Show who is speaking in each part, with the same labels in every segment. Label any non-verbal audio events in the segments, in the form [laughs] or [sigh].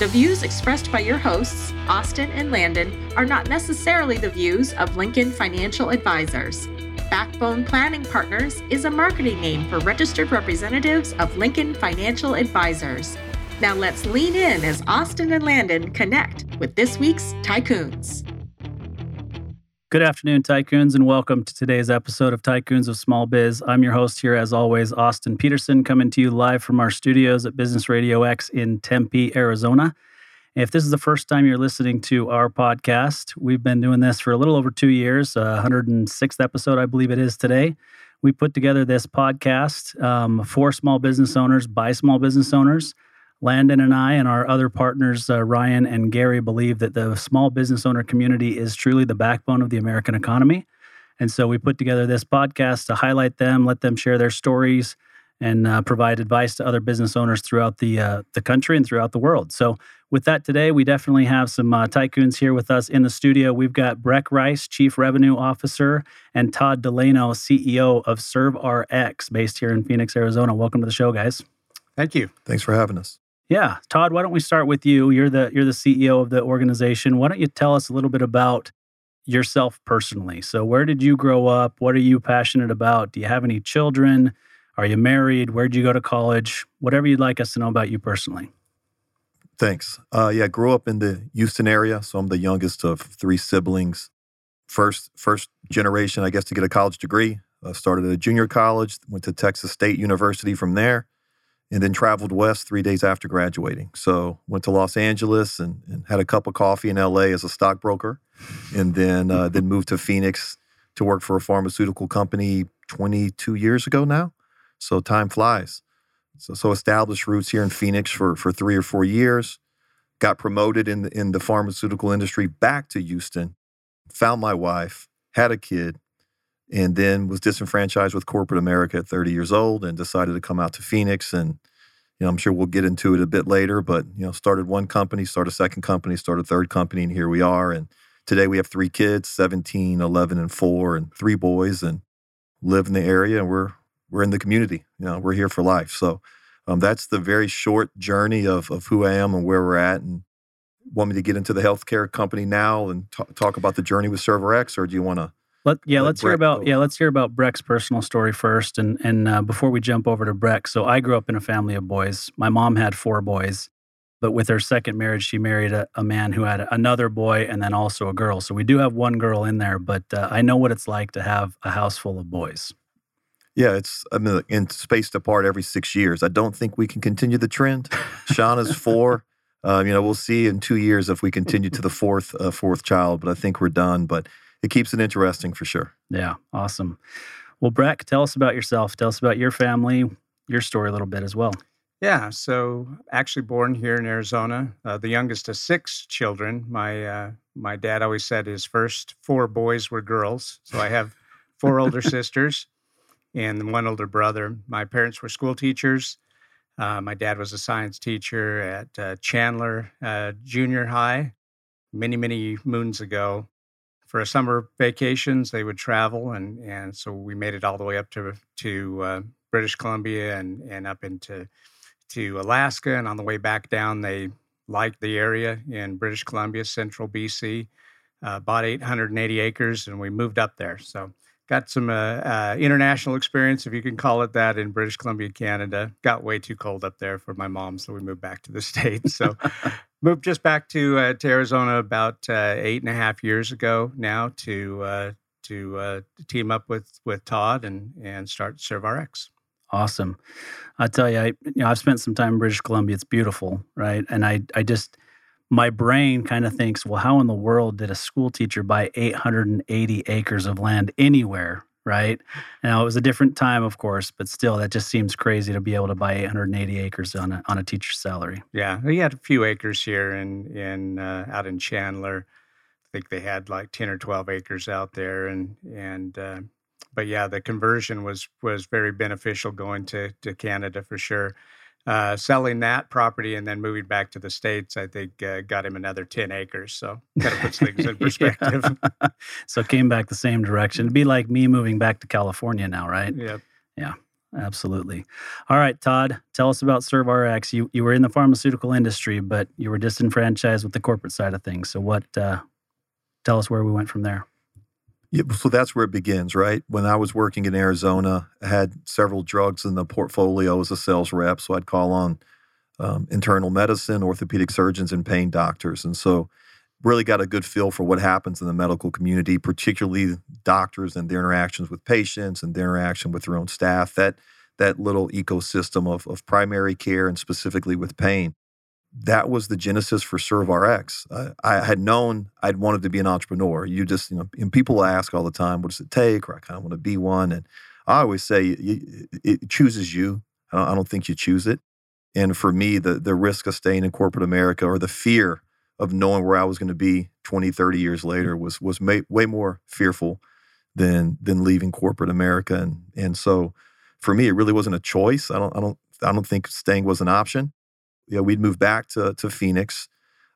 Speaker 1: The views expressed by your hosts, Austin and Landon, are not necessarily the views of Lincoln Financial Advisors. Backbone Planning Partners is a marketing name for registered representatives of Lincoln Financial Advisors. Now let's lean in as Austin and Landon connect with this week's Tycoons.
Speaker 2: Good afternoon, Tycoons, and welcome to today's episode of Tycoons of Small Biz. I'm your host here, as always, Austin Peterson, coming to you live from our studios at Business Radio X in Tempe, Arizona. If this is the first time you're listening to our podcast, we've been doing this for a little over two years, uh, 106th episode, I believe it is today. We put together this podcast um, for small business owners by small business owners. Landon and I and our other partners, uh, Ryan and Gary, believe that the small business owner community is truly the backbone of the American economy. And so we put together this podcast to highlight them, let them share their stories, and uh, provide advice to other business owners throughout the uh, the country and throughout the world. So, with that today, we definitely have some uh, tycoons here with us in the studio. We've got Breck Rice, Chief Revenue Officer, and Todd Delano, CEO of ServRx, based here in Phoenix, Arizona. Welcome to the show, guys.
Speaker 3: Thank you.
Speaker 4: Thanks for having us.
Speaker 2: Yeah, Todd, why don't we start with you? You're the you're the CEO of the organization. Why don't you tell us a little bit about yourself personally? So, where did you grow up? What are you passionate about? Do you have any children? Are you married? Where did you go to college? Whatever you'd like us to know about you personally.
Speaker 4: Thanks. Uh, yeah, grew up in the Houston area, so I'm the youngest of three siblings. First, first generation, I guess, to get a college degree. Uh, started at a junior college, went to Texas State University from there and then traveled west three days after graduating. So went to Los Angeles and, and had a cup of coffee in LA as a stockbroker, and then uh, then moved to Phoenix to work for a pharmaceutical company 22 years ago now. So time flies. So, so established roots here in Phoenix for for three or four years. Got promoted in the, in the pharmaceutical industry back to Houston. Found my wife, had a kid, and then was disenfranchised with corporate America at 30 years old and decided to come out to Phoenix and you know, I'm sure we'll get into it a bit later, but you know, started one company, started a second company, started a third company, and here we are. And today we have three kids, 17, 11, and four, and three boys, and live in the area, and we're we're in the community. You know, we're here for life. So um, that's the very short journey of of who I am and where we're at. And want me to get into the healthcare company now and t- talk about the journey with ServRx, or do you want to?
Speaker 2: Let, yeah, let's hear about yeah, let's hear about Breck's personal story first, and and uh, before we jump over to Breck. So I grew up in a family of boys. My mom had four boys, but with her second marriage, she married a, a man who had another boy and then also a girl. So we do have one girl in there, but uh, I know what it's like to have a house full of boys.
Speaker 4: Yeah, it's I mean, in spaced apart every six years. I don't think we can continue the trend. Shauna's four. [laughs] Um, you know, we'll see in two years if we continue to the fourth uh, fourth child, but I think we're done. But it keeps it interesting for sure.
Speaker 2: Yeah, awesome. Well, Breck, tell us about yourself. Tell us about your family, your story a little bit as well.
Speaker 3: Yeah, so actually born here in Arizona, uh, the youngest of six children. My uh, my dad always said his first four boys were girls, so I have four older [laughs] sisters and one older brother. My parents were school teachers. Uh, my dad was a science teacher at uh, Chandler uh, Junior High many many moons ago, for summer vacations, they would travel, and and so we made it all the way up to to uh, British Columbia and and up into to Alaska, and on the way back down, they liked the area in British Columbia, central BC. Uh, bought 880 acres, and we moved up there. So got some uh, uh, international experience, if you can call it that, in British Columbia, Canada. Got way too cold up there for my mom, so we moved back to the [laughs] states. So [laughs] moved just back to uh, to Arizona about uh, eight and a half years ago now to uh, to uh, team up with with Todd and and start ServRx.
Speaker 2: Awesome, I tell you, I you know I've spent some time in British Columbia. It's beautiful, right? And I I just my brain kind of thinks, well, how in the world did a school teacher buy 880 acres of land anywhere right? Now it was a different time, of course, but still, that just seems crazy to be able to buy 880 acres on a on a teacher's salary.
Speaker 3: Yeah, he had a few acres here in in uh, out in Chandler. I think they had like 10 or 12 acres out there and and uh, but yeah the conversion was was very beneficial going to to canada for sure uh, selling that property and then moving back to the states i think uh, got him another 10 acres so kind of puts things in [laughs] perspective. [laughs]
Speaker 2: So came back the same direction. It'd be like me moving back to california now right?
Speaker 3: Yeah
Speaker 2: yeah absolutely. All right todd tell us about servrx you, you were in the pharmaceutical industry but you were disenfranchised with the corporate side of things. So what uh, tell us where we went from there.
Speaker 4: Yeah, so that's where it begins, right? When I was working in Arizona, I had several drugs in the portfolio as a sales rep. So I'd call on um, internal medicine, orthopedic surgeons, and pain doctors. And so really got a good feel for what happens in the medical community, particularly doctors and their interactions with patients and their interaction with their own staff. That that little ecosystem of, of primary care and specifically with pain that was the genesis for ServRx. Uh, I had known I'd wanted to be an entrepreneur. You just, you know, and people ask all the time, what does it take? Or I kind of want to be one. And I always say it, it chooses you. I don't, I don't, think you choose it. And for me, the, the risk of staying in corporate America or the fear of knowing where I was going to be 20, 30 years later was, was may, way more fearful than, than leaving corporate America. And, and so for me, it really wasn't a choice. I don't, I don't, I don't think staying was an option you know, we'd moved back to, to Phoenix.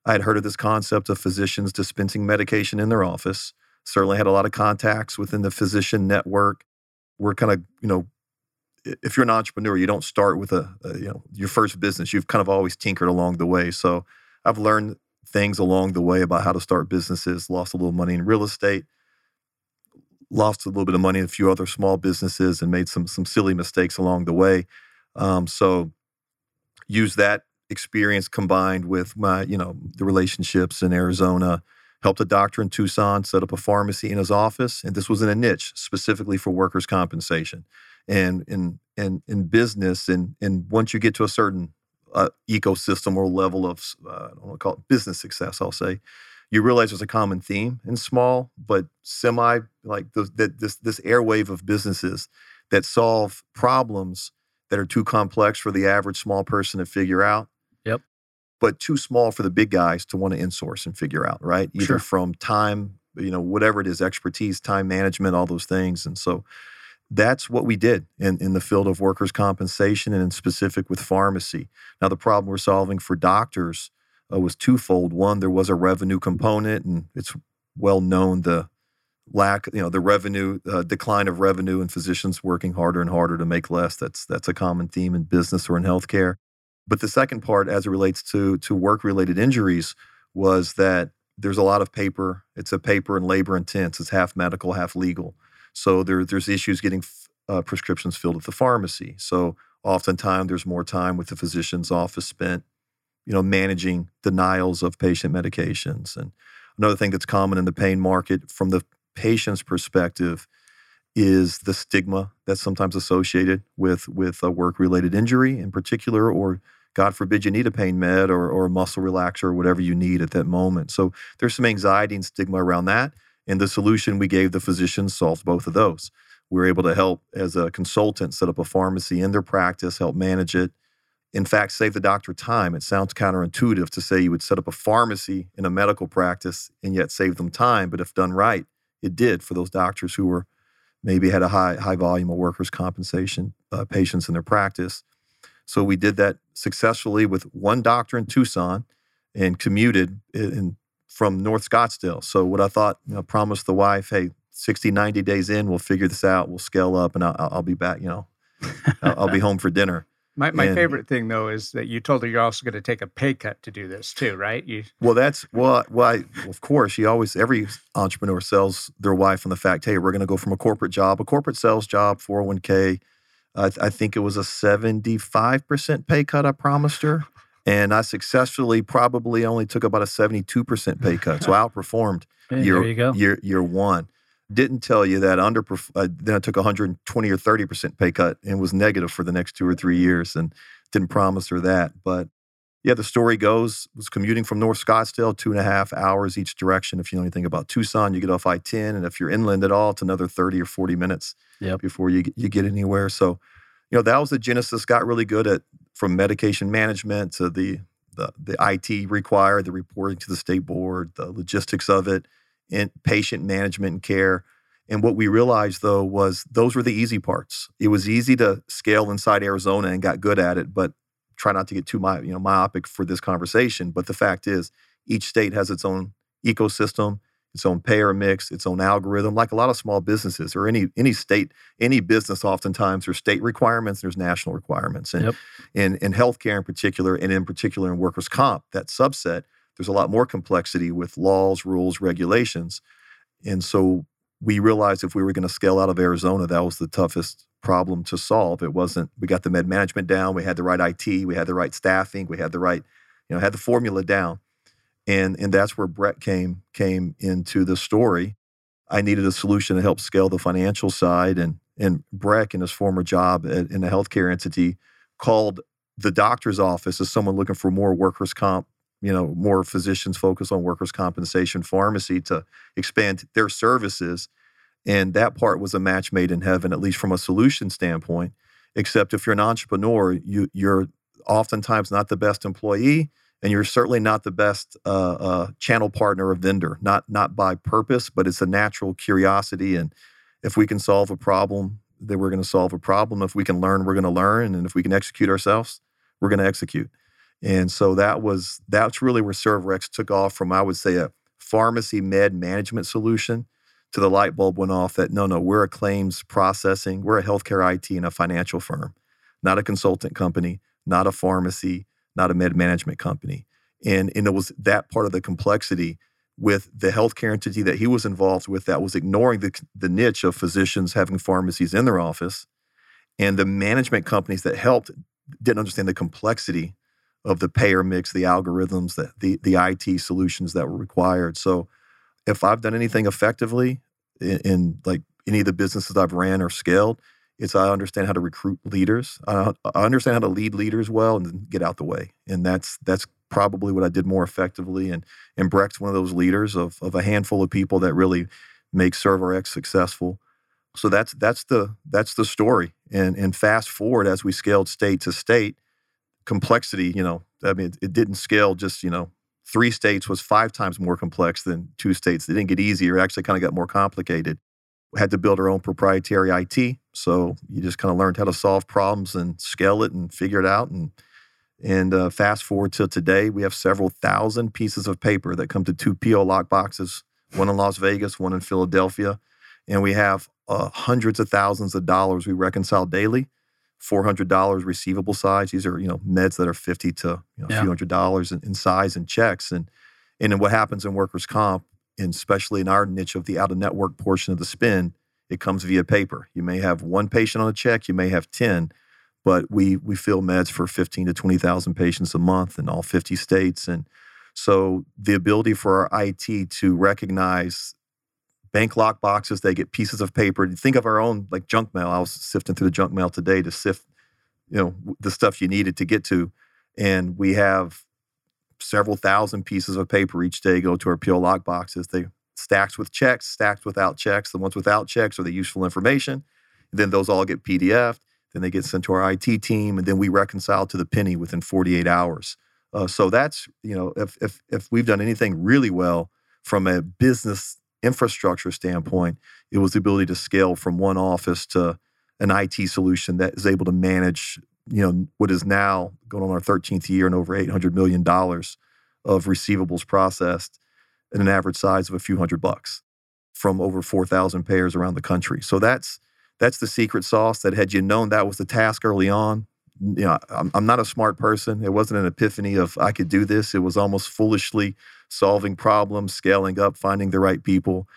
Speaker 4: I had heard of this concept of physicians dispensing medication in their office. Certainly had a lot of contacts within the physician network. We're kind of, you know, if you're an entrepreneur, you don't start with a, a, you know your first business. You've kind of always tinkered along the way. So I've learned things along the way about how to start businesses. Lost a little money in real estate, lost a little bit of money in a few other small businesses, and made some some silly mistakes along the way. Um, so use that experience combined with my, you know, the relationships in Arizona, helped a doctor in Tucson set up a pharmacy in his office, and this was in a niche specifically for workers' compensation. And in in in business, and and once you get to a certain uh, ecosystem or level of uh, I don't want to call it business success, I'll say, you realize there's a common theme in small but semi like the, this this airwave of businesses that solve problems that are too complex for the average small person to figure out. But too small for the big guys to want to insource and figure out, right? Either
Speaker 2: Sure.
Speaker 4: from time, you know, whatever it is, expertise, time management, all those things. And so that's what we did in, in the field of workers' compensation and in specific with pharmacy. Now, the problem we're solving for doctors uh, was twofold. One, there was a revenue component, and it's well known the lack, you know, the revenue uh, decline of revenue and physicians working harder and harder to make less. That's that's a common theme in business or in healthcare. But the second part, as it relates to to work related injuries, was that there's a lot of paper. It's a paper and labor intense. It's half medical, half legal. So there, there's issues getting uh, prescriptions filled at the pharmacy. So oftentimes there's more time with the physician's office spent, you know, managing denials of patient medications. And another thing that's common in the pain market from the patient's perspective is the stigma that's sometimes associated with with a work related injury in particular or God forbid you need a pain med or, or a muscle relaxer or whatever you need at that moment. So there's some anxiety and stigma around that. And the solution we gave the physicians solved both of those. We were able to help as a consultant set up a pharmacy in their practice, help manage it. In fact, save the doctor time. It sounds counterintuitive to say you would set up a pharmacy in a medical practice and yet save them time. But if done right, it did for those doctors who were maybe had a high high volume of workers' compensation uh, patients in their practice. So we did that successfully with one doctor in Tucson and commuted in, from North Scottsdale. So what I thought, you know, promised the wife, hey, 60, 90 days in, we'll figure this out. We'll scale up and I'll, I'll be back, you know, I'll, I'll be home for dinner. [laughs]
Speaker 3: My, my
Speaker 4: And-
Speaker 3: favorite thing though is that you told her you're also going to take a pay cut to do this too, right? You
Speaker 4: Well, that's well, well, I, of course, you always every entrepreneur sells their wife on the fact, hey, we're going to go from a corporate job, a corporate sales job, 401k. I, I think it was a 75% pay cut I promised her. And I successfully probably only took about a 72% pay cut. So I [laughs] outperformed
Speaker 2: Hey,
Speaker 4: year, year, year one. Didn't tell you that under, uh, then I took a 120 or 30% pay cut and was negative for the next two or three years and didn't promise her that. But yeah, the story goes was commuting from North Scottsdale, two and a half hours each direction. If you know anything about Tucson, you get off I 10. And if you're inland at all, it's another 30 or 40 minutes
Speaker 2: Yep.
Speaker 4: before you, get- you get anywhere. So, you know, that was the genesis. Got really good at from medication management to the, the, the IT required, the reporting to the state board, the logistics of it. and patient management and care. And what we realized though was those were the easy parts. It was easy to scale inside Arizona and got good at it, but try not to get too my, you know, myopic for this conversation. But the fact is, each state has its own ecosystem, its own payer mix, its own algorithm, like a lot of small businesses or any any state, any business oftentimes there's state requirements, there's national requirements. And
Speaker 2: Yep.
Speaker 4: in, in healthcare in particular, and in particular in workers' comp, that subset, there's a lot more complexity with laws, rules, regulations. And so we realized if we were going to scale out of Arizona, that was the toughest problem to solve. It wasn't, we got the med management down, we had the right IT, we had the right staffing, we had the right, you know, had the formula down. And and that's where Breck came came into the story. I needed a solution to help scale the financial side. And and Breck in his former job at, in a healthcare entity called the doctor's office as someone looking for more workers' comp, you know, more physicians focused on workers' compensation pharmacy to expand their services. And that part was a match made in heaven, at least from a solution standpoint. Except if you're an entrepreneur, you you're oftentimes not the best employee, and you're certainly not the best uh, uh, channel partner or vendor. Not not by purpose, but it's a natural curiosity. And if we can solve a problem, then we're going to solve a problem. If we can learn, we're going to learn, and if we can execute ourselves, we're going to execute. And so that was that's really where ServRx took off from. I would say a pharmacy med management solution to the light bulb went off that no, no, we're a claims processing, we're a healthcare IT and a financial firm, not a consultant company, not a pharmacy, not a med management company. And, and it was that part of the complexity with the healthcare entity that he was involved with that was ignoring the, the niche of physicians having pharmacies in their office. And the management companies that helped didn't understand the complexity of the payer mix, the algorithms, the, the, the IT solutions that were required. So if I've done anything effectively in, in like any of the businesses I've ran or scaled, it's I understand how to recruit leaders. I, I understand how to lead leaders well and get out the way. And that's that's probably what I did more effectively. And and one of those leaders of of a handful of people that really make ServRx successful. So that's that's the that's the story. And and fast forward as we scaled state to state, complexity. You know, I mean, it, it didn't scale just you know three states was five times more complex than two states. They didn't get easier; it actually kind of got more complicated. We had to build our own proprietary IT, so you just kind of learned how to solve problems and scale it and figure it out. And and uh, fast forward to today, we have several thousand pieces of paper that come to two PO lock boxes, one in Las Vegas, one in Philadelphia, and we have uh, hundreds of thousands of dollars we reconcile daily. Four hundred dollars receivable size. These are you know meds that are fifty to you know, a
Speaker 2: Yeah.
Speaker 4: few hundred dollars in, in size and checks. And and then what happens in workers' comp, and especially in our niche of the out of network portion of the spin, it comes via paper. You may have one patient on a check, you may have ten, but we we fill meds for fifteen to twenty thousand patients a month in all fifty states. And so the ability for our IT to recognize bank lock boxes, they get pieces of paper. Think of our own like junk mail. I was sifting through the junk mail today to sift, you know, the stuff you needed to get to. And we have several thousand pieces of paper each day go to our PO lock boxes. They stacked with checks, stacked without checks. The ones without checks are the useful information. then those all get PDF'd. Then they get sent to our IT team, and then we reconcile to the penny within 48 hours. Uh, so that's you know if if if we've done anything really well from a business infrastructure standpoint, it was the ability to scale from one office to an IT solution that is able to manage you know what is now going on our 13th year and over 800 million dollars of receivables processed at an average size of a few hundred bucks from over 4,000 payers around the country. So that's that's the secret sauce. That had you known that was the task early on, you know, I'm, I'm not a smart person. It wasn't an epiphany of I could do this. It was almost foolishly solving problems, scaling up, finding the right people,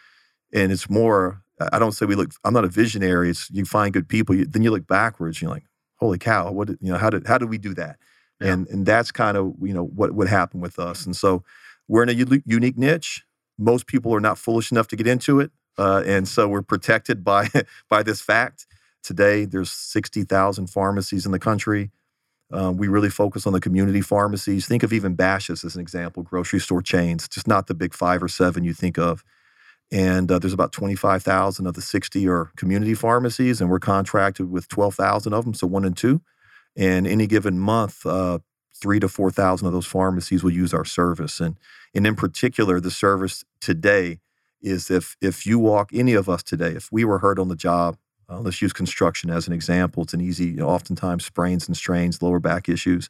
Speaker 4: and it's more. I don't say we look. I'm not a visionary. It's you find good people. You, then you look backwards. and You're like, holy cow! What did, you know? How did how did we do that?
Speaker 2: Yeah.
Speaker 4: And and that's kind of you know what what happened with us. And so we're in a u- unique niche. Most people are not foolish enough to get into it, uh, and so we're protected by [laughs] by this fact. Today, there's 60,000 pharmacies in the country. Um, we really focus on the community pharmacies. Think of even Bashas as an example, grocery store chains, just not the big five or seven you think of. And uh, there's about 25,000 of the 60 are community pharmacies, and we're contracted with 12,000 of them, so one and two. And any given month, uh, three to 4,000 of those pharmacies will use our service. And, and in particular, the service today is if if you walk any of us today, if we were hurt on the job, uh, let's use construction as an example. It's an easy, you know, oftentimes sprains and strains, lower back issues.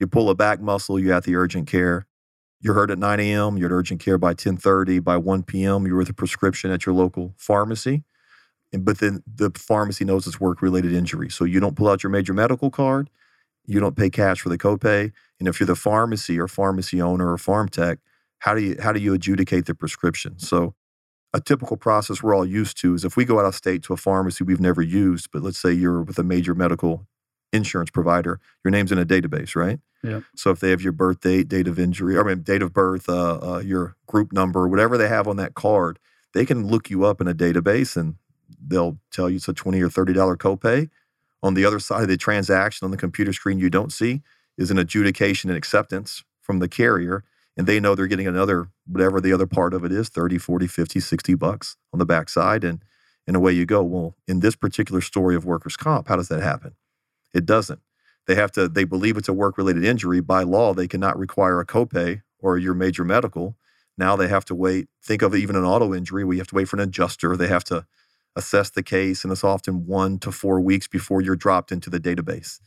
Speaker 4: You pull a back muscle, you're at the urgent care. You're hurt at 9 a.m. You're at urgent care by 10:30. By 1 p.m., you're with a prescription at your local pharmacy. And, but then the pharmacy knows it's work-related injury, so you don't pull out your major medical card. You don't pay cash for the copay. And if you're the pharmacy or pharmacy owner or pharm tech, how do you how do you adjudicate the prescription? So a typical process we're all used to is if we go out of state to a pharmacy we've never used, but let's say you're with a major medical insurance provider, your name's in a database, right?
Speaker 2: Yeah.
Speaker 4: So if they have your birth date, date of injury, or I mean, date of birth, uh, uh, your group number, whatever they have on that card, they can look you up in a database and they'll tell you it's a twenty or thirty dollar copay. On the other side of the transaction on the computer screen you don't see is an adjudication and acceptance from the carrier and they know they're getting another whatever the other part of it is 30 40 50 60 bucks on the backside. And and away you go well in this particular story of workers comp how does that happen? It doesn't. They have to they believe it's a work related injury. By law they cannot require a copay or your major medical. Now they have to wait think of even an auto injury where you have to wait for an adjuster. They have to assess the case and it's often one to four weeks before you're dropped into the database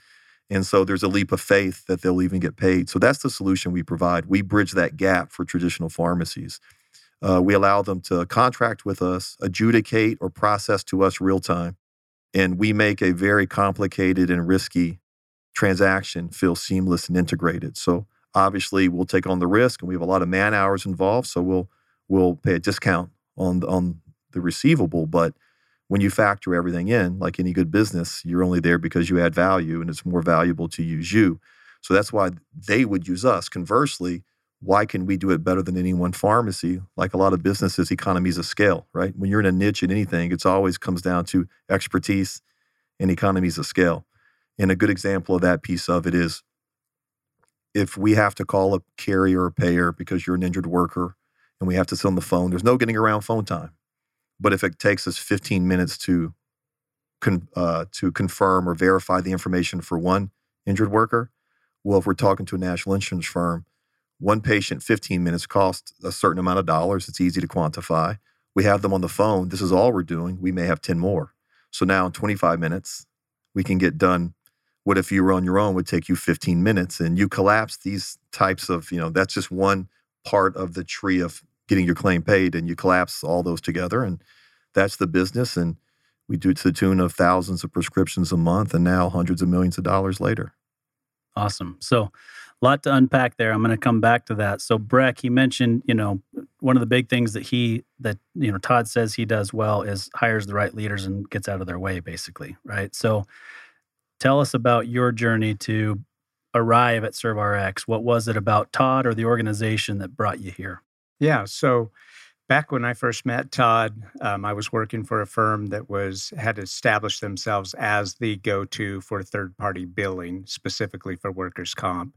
Speaker 4: and so there's a leap of faith that they'll even get paid. So that's the solution we provide. We bridge that gap for traditional pharmacies. Uh, we allow them to contract with us, adjudicate or process to us real time. And we make a very complicated and risky transaction feel seamless and integrated. So obviously we'll take on the risk and we have a lot of man hours involved. So we'll we'll pay a discount on on the receivable, but when you factor everything in, like any good business, you're only there because you add value and it's more valuable to use you. So that's why they would use us. Conversely, why can we do it better than any one pharmacy? Like a lot of businesses, economies of scale, right? When you're in a niche in anything, it's always comes down to expertise and economies of scale. And a good example of that piece of it is if we have to call a carrier or payer because you're an injured worker and we have to sit on the phone, there's no getting around phone time. But if it takes us 15 minutes to con, uh, to confirm or verify the information for one injured worker, well, if we're talking to a national insurance firm, one patient, 15 minutes costs a certain amount of dollars. It's easy to quantify. We have them on the phone. This is all we're doing. We may have 10 more. So now in 25 minutes, we can get done what if you were on your own would take you 15 minutes and you collapse these types of, you know, that's just one part of the tree of getting your claim paid and you collapse all those together and that's the business and we do to the tune of thousands of prescriptions a month and now hundreds of millions of dollars later.
Speaker 2: Awesome. So a lot to unpack there. I'm going to come back to that. So breck he mentioned you know one of the big things that he that you know todd says he does well is hires the right leaders and gets out of their way basically right? So tell us about your journey to arrive at servrx what was it about todd or the organization that brought you here
Speaker 3: yeah. So back when I first met Todd, um, I was working for a firm that was had established themselves as the go-to for third-party billing, specifically for workers' comp.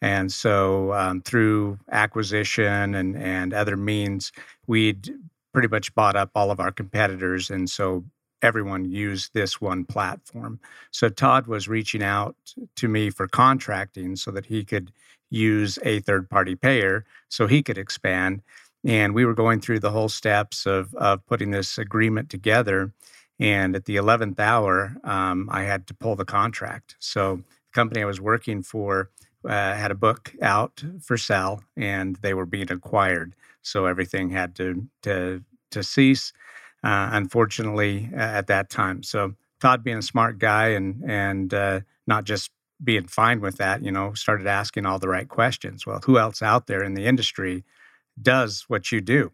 Speaker 3: And so um, through acquisition and and other means, we'd pretty much bought up all of our competitors, and so everyone used this one platform. So Todd was reaching out to me for contracting so that he could use a third party payer so he could expand. And we were going through the whole steps of, of putting this agreement together. And at the 11th hour, um, I had to pull the contract. So the company I was working for uh, had a book out for sale and they were being acquired. So everything had to, to, to cease, uh, unfortunately, uh, at that time. So Todd, being a smart guy and, and uh, not just being fine with that, you know, started asking all the right questions. Well, who else out there in the industry does what you do?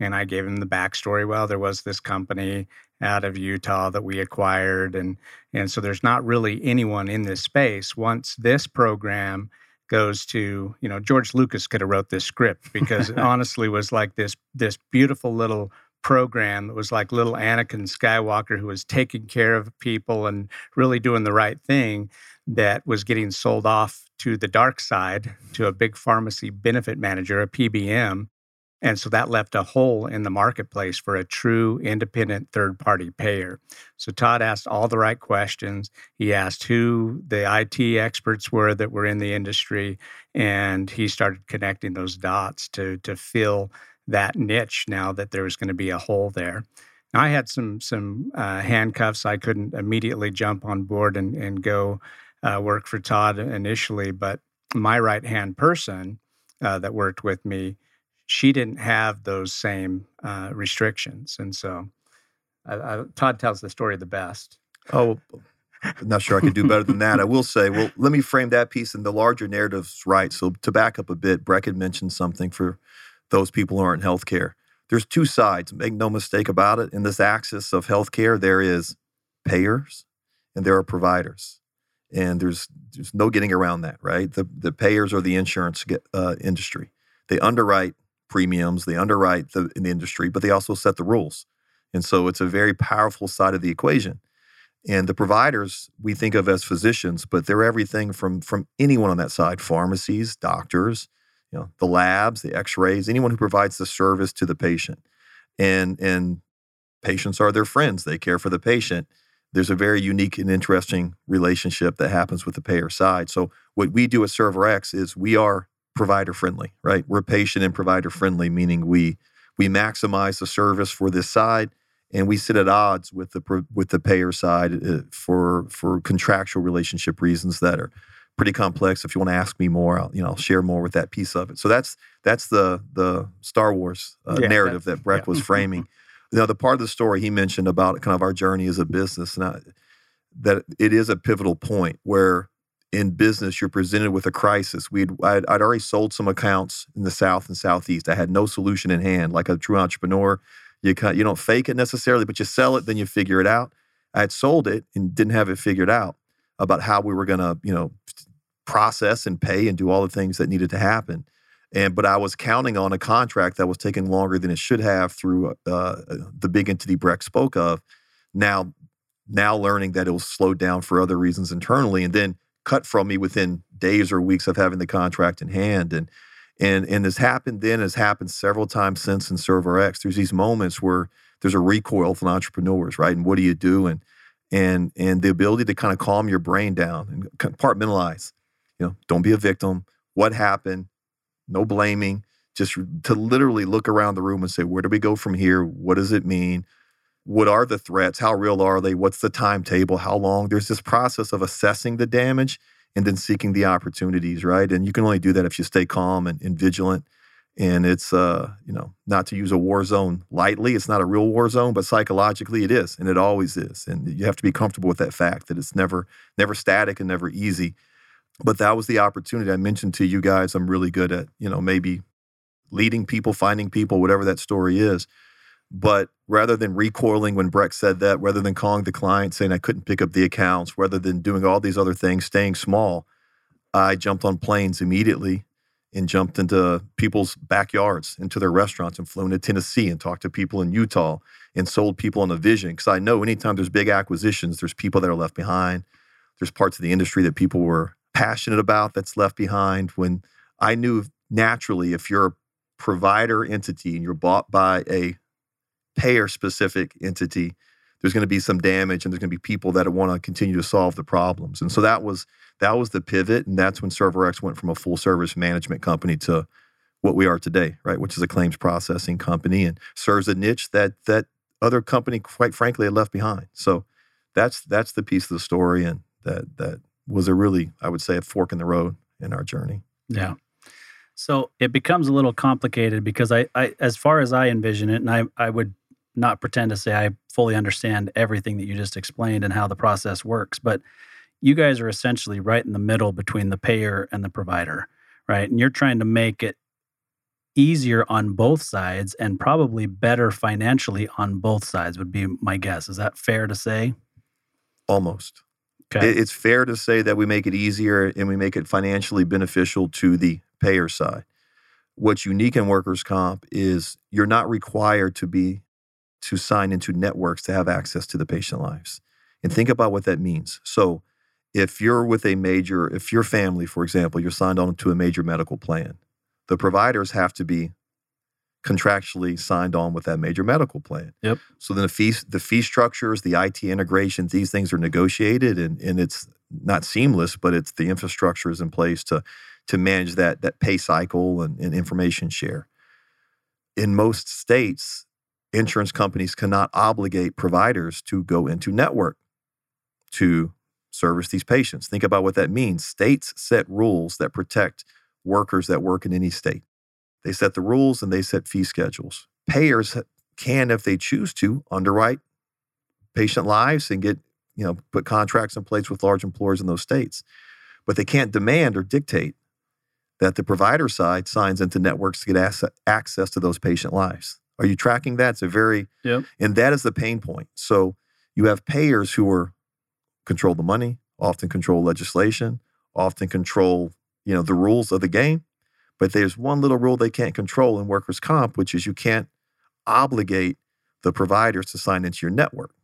Speaker 3: And I gave him the backstory. Well, there was this company out of Utah that we acquired, and and so there's not really anyone in this space. Once this program goes to, you know, George Lucas could have wrote this script because it [laughs] honestly was like this this beautiful little program that was like little Anakin Skywalker who was taking care of people and really doing the right thing that was getting sold off to the dark side to a big pharmacy benefit manager, a PBM. And so that left a hole in the marketplace for a true independent third party payer. So Todd asked all the right questions. He asked who the IT experts were that were in the industry, and he started connecting those dots to, to fill that niche now that there was going to be a hole there. I had some some uh, handcuffs. I couldn't immediately jump on board and and go uh, work for Todd initially, but my right hand person uh, that worked with me, she didn't have those same uh, restrictions, and so Todd tells the story the best.
Speaker 4: Oh, I'm not sure I could do better than that. I will say, well, let me frame that piece in the larger narratives right. So to back up a bit, Breck had mentioned something for those people who aren't in healthcare. There's two sides, make no mistake about it. In this axis of healthcare, there is payers and there are providers. And there's there's no getting around that, right? The the payers are the insurance uh, industry. They underwrite premiums, they underwrite the in the industry, but they also set the rules. And so it's a very powerful side of the equation. And the providers we think of as physicians, but they're everything from from anyone on that side: pharmacies, doctors, you know, the labs, the X-rays, anyone who provides the service to the patient. And and patients are their friends; they care for the patient. There's a very unique and interesting relationship that happens with the payer side. So what we do at ServRx is we are provider friendly, right? We're patient and provider friendly, meaning we we maximize the service for this side and we sit at odds with the with the payer side uh, for for contractual relationship reasons that are pretty complex. If you want to ask me more, I'll, you know, I'll share more with that piece of it. So that's that's the the Star Wars uh, yeah, narrative that Breck yeah. was framing. [laughs] you know, the part of the story he mentioned about kind of our journey as a business, and I, that it is a pivotal point where in business you're presented with a crisis. We'd I'd, I'd already sold some accounts in the South and Southeast. I had no solution in hand, like a true entrepreneur. You you don't fake it necessarily, but you sell it, then you figure it out. I had sold it and didn't have it figured out about how we were going to, you know, process and pay and do all the things that needed to happen. And but I was counting on a contract that was taking longer than it should have through uh, the big entity Breck spoke of. Now, now learning that it was slowed down for other reasons internally, and then cut from me within days or weeks of having the contract in hand. And and and this happened then, has happened several times since in ServRx. There's these moments where there's a recoil from entrepreneurs, right? And what do you do? And and and the ability to kind of calm your brain down and compartmentalize. You know, don't be a victim. What happened? No blaming. Just to literally look around the room and say, where do we go from here? What does it mean? What are the threats? How real are they? What's the timetable? How long? There's this process of assessing the damage and then seeking the opportunities, right? And you can only do that if you stay calm and, and vigilant. And it's, uh, you know, not to use a war zone lightly. It's not a real war zone, but psychologically it is, and it always is. And you have to be comfortable with that fact that it's never, never static and never easy. But that was the opportunity I mentioned to you guys. I'm really good at, you know, maybe leading people, finding people, whatever that story is. But rather than recoiling when Breck said that, rather than calling the client saying I couldn't pick up the accounts, rather than doing all these other things, staying small, I jumped on planes immediately and jumped into people's backyards, into their restaurants, and flew into Tennessee and talked to people in Utah and sold people on a vision. Because I know anytime there's big acquisitions, there's people that are left behind. There's parts of the industry that people were passionate about that's left behind. When I knew naturally, if you're a provider entity and you're bought by a payer specific entity, there's going to be some damage and there's going to be people that want to continue to solve the problems. And so that was that was the pivot, and that's when ServRx went from a full service management company to what we are today, right? Which is a claims processing company and serves a niche that that other company, quite frankly, had left behind. So that's that's the piece of the story, and that that was a really, I would say, a fork in the road in our journey.
Speaker 2: Yeah. So it becomes a little complicated because I, I as far as I envision it, and I, I would not pretend to say I fully understand everything that you just explained and how the process works, but you guys are essentially right in the middle between the payer and the provider, right? And you're trying to make it easier on both sides and probably better financially on both sides would be my guess. Is that fair to say?
Speaker 4: Almost. Okay. It's fair to say that we make it easier and we make it financially beneficial to the payer side. What's unique in workers' comp is you're not required to be to sign into networks to have access to the patient lives. And think about what that means. So, if you're with a major, if your family, for example, you're signed on to a major medical plan, the providers have to be contractually signed on with that major medical plan.
Speaker 2: Yep.
Speaker 4: So then the fee, the fee structures, the IT integrations, these things are negotiated and, and it's not seamless, but it's the infrastructure is in place to to manage that that pay cycle and, and information share. in most states, insurance companies cannot obligate providers to go into network to service these patients. Think about what that means. States set rules that protect workers that work in any state. They set the rules and they set fee schedules. Payers can, if they choose to, underwrite patient lives and get, you know, put contracts in place with large employers in those states. But they can't demand or dictate that the provider side signs into networks to get access to those patient lives. Are you tracking that? It's a very,
Speaker 2: yep.
Speaker 4: and that is the pain point. So you have payers who are control the money, often control legislation, often control, you know, the rules of the game. But there's one little rule they can't control in workers' comp, which is you can't obligate the providers to sign into your network.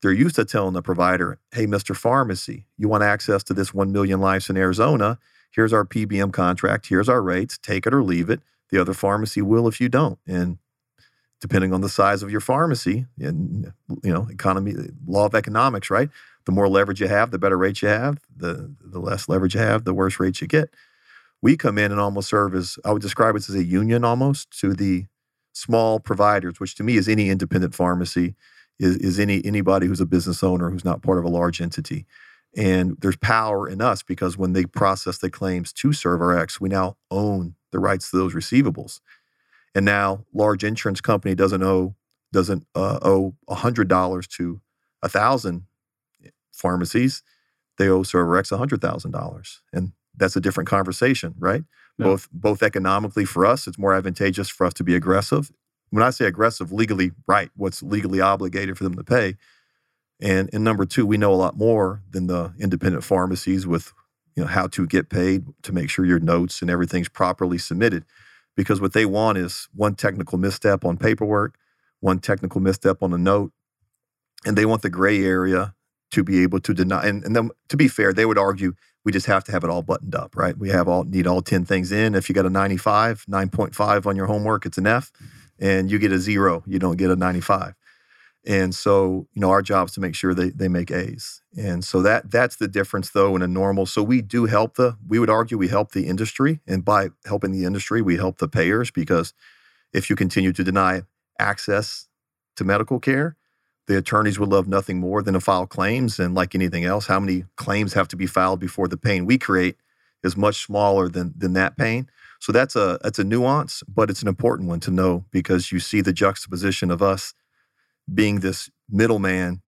Speaker 4: They're used to telling the provider, hey, Mr. Pharmacy, you want access to this 1 million lives in Arizona? Here's our PBM contract. Here's our rates. Take it or leave it. The other pharmacy will if you don't. And depending on the size of your pharmacy and you know economy law of economics right the more leverage you have the better rates you have the the less leverage you have the worse rates you get we come in and almost serve as i would describe it as a union almost to the small providers which to me is any independent pharmacy is, is any anybody who's a business owner who's not part of a large entity and there's power in us because when they process the claims to ServRx, we now own the rights to those receivables. And now large insurance company doesn't owe doesn't uh, owe hundred dollars to a thousand pharmacies. They owe ServRx hundred thousand dollars, and that's a different conversation, right? Yeah. Both both economically for us, it's more advantageous for us to be aggressive. When I say aggressive, legally right, what's legally obligated for them to pay. And, and number two, we know a lot more than the independent pharmacies with you know how to get paid to make sure your notes and everything's properly submitted because what they want is one technical misstep on paperwork, one technical misstep on a note, and they want the gray area to be able to deny. And, and then, to be fair, they would argue we just have to have it all buttoned up, right? We have all need all ten things in. If you got a 95, 9.5 on your homework, it's an F, and you get a zero, you don't get a 95. And so, you know, our job is to make sure they, they make A's. And so that that's the difference though in a normal. So we do help the, we would argue we help the industry. And by helping the industry, we help the payers because if you continue to deny access to medical care, the attorneys would love nothing more than to file claims. And like anything else, how many claims have to be filed before the pain we create is much smaller than than that pain. So that's a that's a nuance, but it's an important one to know because you see the juxtaposition of us being this middleman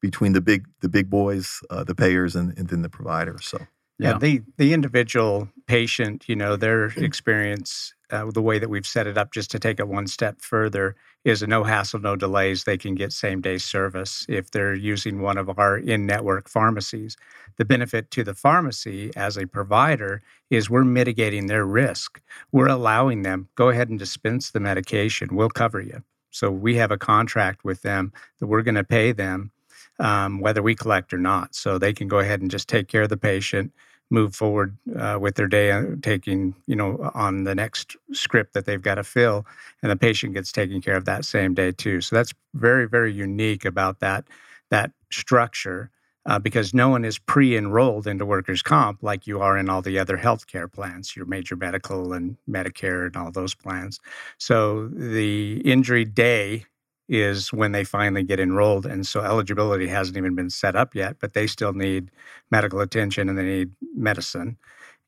Speaker 4: between the big the big boys, uh, the payers, and, and then the providers. So
Speaker 3: yeah. yeah, the the individual patient, you know, their experience, uh, the way that we've set it up, just to take it one step further, is a no hassle, no delays. They can get same day service if they're using one of our in network pharmacies. The benefit to the pharmacy as a provider is we're mitigating their risk. We're allowing them go ahead and dispense the medication. We'll cover you. So we have a contract with them that we're going to pay them um, whether we collect or not. So they can go ahead and just take care of the patient, move forward uh, with their day, uh, taking you know on the next script that they've got to fill, and the patient gets taken care of that same day too. So that's very very unique about that that structure uh, because no one is pre-enrolled into workers' comp like you are in all the other healthcare plans, your major medical and Medicare and all those plans. So the injury day is when they finally get enrolled, and so eligibility hasn't even been set up yet, but they still need medical attention and they need medicine.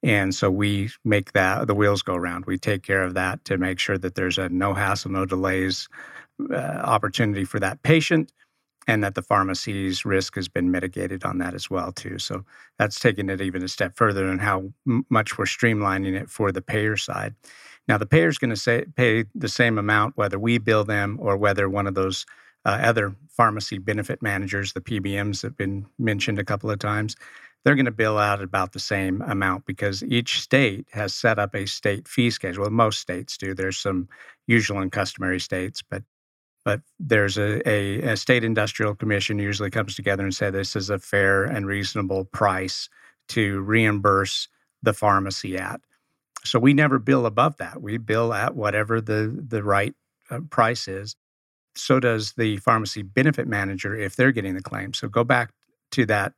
Speaker 3: And so we make that the wheels go around. We take care of that to make sure that there's a no hassle, no delays uh, opportunity for that patient and that the pharmacy's risk has been mitigated on that as well too so that's taking it even a step further and how m- much we're streamlining it for the payer side now the payer is going to pay the same amount whether we bill them or whether one of those uh, other pharmacy benefit managers the pbms that have been mentioned a couple of times they're going to bill out about the same amount because each state has set up a state fee schedule. Most states do. There's some usual and customary states, but but there's a, a, a, state industrial commission usually comes together and say this is a fair and reasonable price to reimburse the pharmacy at. So we never bill above that. We bill at whatever the the right uh, price is. So does the pharmacy benefit manager if they're getting the claim. So go back to that